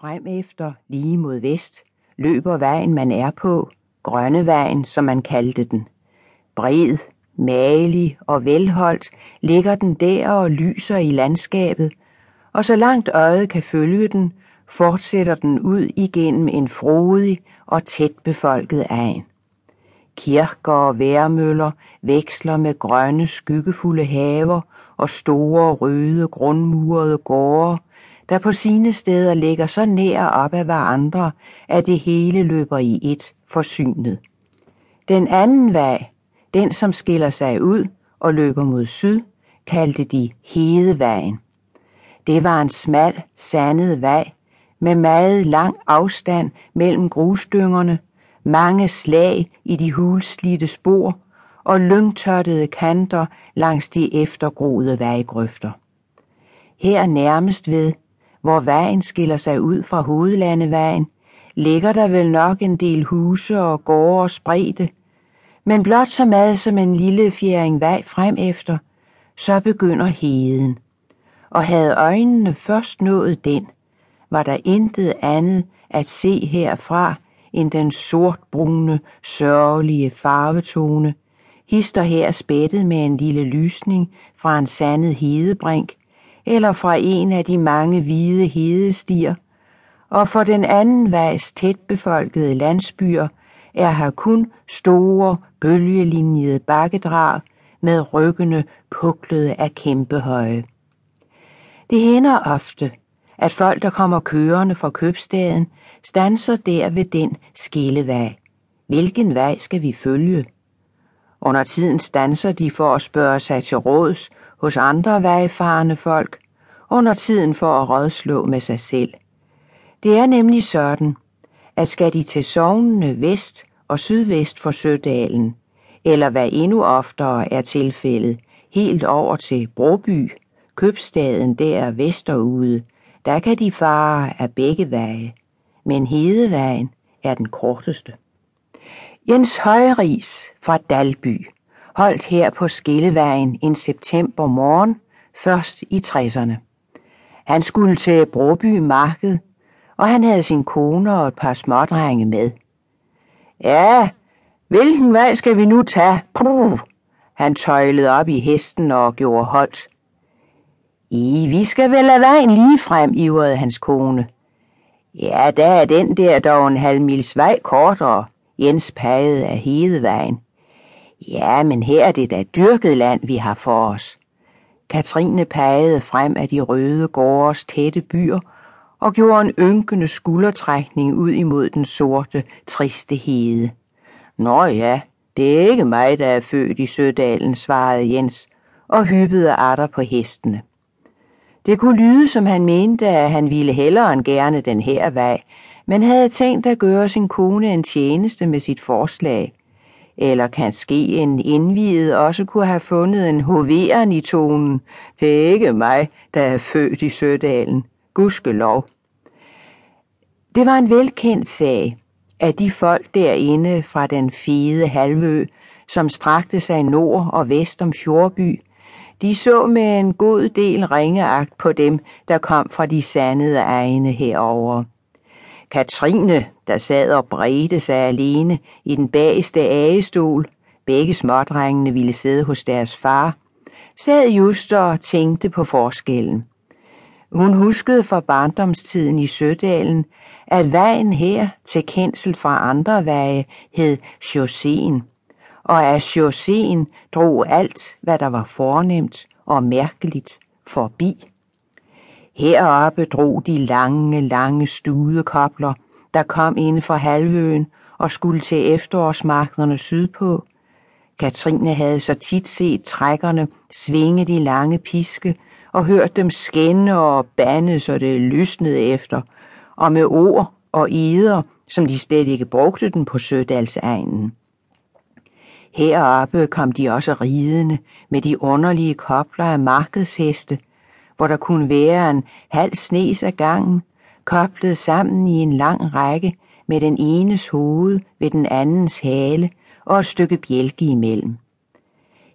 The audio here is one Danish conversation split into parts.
Frem efter, lige mod vest, løber vejen, man er på, Grønnevejen, som man kaldte den. Bred, malig og velholdt ligger den der og lyser i landskabet, og så langt øjet kan følge den, fortsætter den ud igennem en frodig og tæt befolket egen. Kirker og værmøller veksler med grønne, skyggefulde haver og store, røde, grundmurede gårde, der på sine steder ligger så nær op ad hverandre, at det hele løber i et forsynet. Den anden vej, den som skiller sig ud og løber mod syd, kaldte de Hedevejen. Det var en smal, sandet vej med meget lang afstand mellem grusdyngerne, mange slag i de hulslidte spor og lyngtørtede kanter langs de eftergroede vejgrøfter. Her nærmest ved hvor vejen skiller sig ud fra hovedlandevejen, ligger der vel nok en del huse og gårde og spredte, men blot så meget som en lille fjering vej frem efter, så begynder heden. Og havde øjnene først nået den, var der intet andet at se herfra end den sortbrune, sørgelige farvetone, hister her spættet med en lille lysning fra en sandet hedebrink, eller fra en af de mange hvide hedestier, og for den anden vejs tætbefolkede landsbyer er her kun store, bølgelinjede bakkedrag med ryggene puklede af kæmpehøje. Det hænder ofte, at folk, der kommer kørende fra købstaden, stanser der ved den skillevej. Hvilken vej skal vi følge? Under tiden stanser de for at spørge sig til råds hos andre vejfarende folk, under tiden for at rådslå med sig selv. Det er nemlig sådan, at skal de til sovnene vest og sydvest for Sødalen, eller hvad endnu oftere er tilfældet, helt over til Broby, købstaden der vesterude, der kan de fare af begge veje, men Hedevejen er den korteste. Jens Højris fra Dalby holdt her på Skillevejen en september morgen, først i 60'erne. Han skulle til Broby Marked, og han havde sin kone og et par smådrenge med. Ja, hvilken vej skal vi nu tage? Puh. Han tøjlede op i hesten og gjorde holdt. I, vi skal vel lade vejen lige frem, ivrede hans kone. Ja, der er den der dog en halv mils vej kortere, Jens pegede af hedevejen. Ja, men her er det da dyrket land, vi har for os. Katrine pegede frem af de røde gårdes tætte byer og gjorde en ynkende skuldertrækning ud imod den sorte, triste hede. Nå ja, det er ikke mig, der er født i Sødalen, svarede Jens og hyppede arter på hestene. Det kunne lyde, som han mente, at han ville hellere end gerne den her vej, men havde tænkt at gøre sin kone en tjeneste med sit forslag. Eller kan ske en indviet også kunne have fundet en hoveren i tonen. Det er ikke mig, der er født i Sødalen. Gudskelov. Det var en velkendt sag, at de folk derinde fra den fede halvø, som strakte sig nord og vest om Fjordby, de så med en god del ringeagt på dem, der kom fra de sandede egne herover. Katrine, der sad og bredte sig alene i den bageste agestol, begge smådrengene ville sidde hos deres far, sad just og tænkte på forskellen. Hun huskede fra barndomstiden i Sødalen, at vejen her til kensel fra andre veje hed Chausséen, og at Chausséen drog alt, hvad der var fornemt og mærkeligt, forbi. Heroppe drog de lange, lange studekobler, der kom inde fra halvøen og skulle til efterårsmarkederne sydpå. Katrine havde så tit set trækkerne svinge de lange piske og hørt dem skænde og bande, så det lysnede efter, og med ord og eder, som de slet ikke brugte den på Sødalsegnen. Heroppe kom de også ridende med de underlige kobler af markedsheste, hvor der kunne være en halv snes af gangen, koblet sammen i en lang række med den enes hoved ved den andens hale og et stykke bjælke imellem.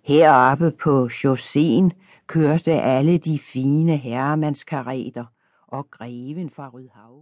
Heroppe på chausséen kørte alle de fine herremandskareter og greven fra Rydhav.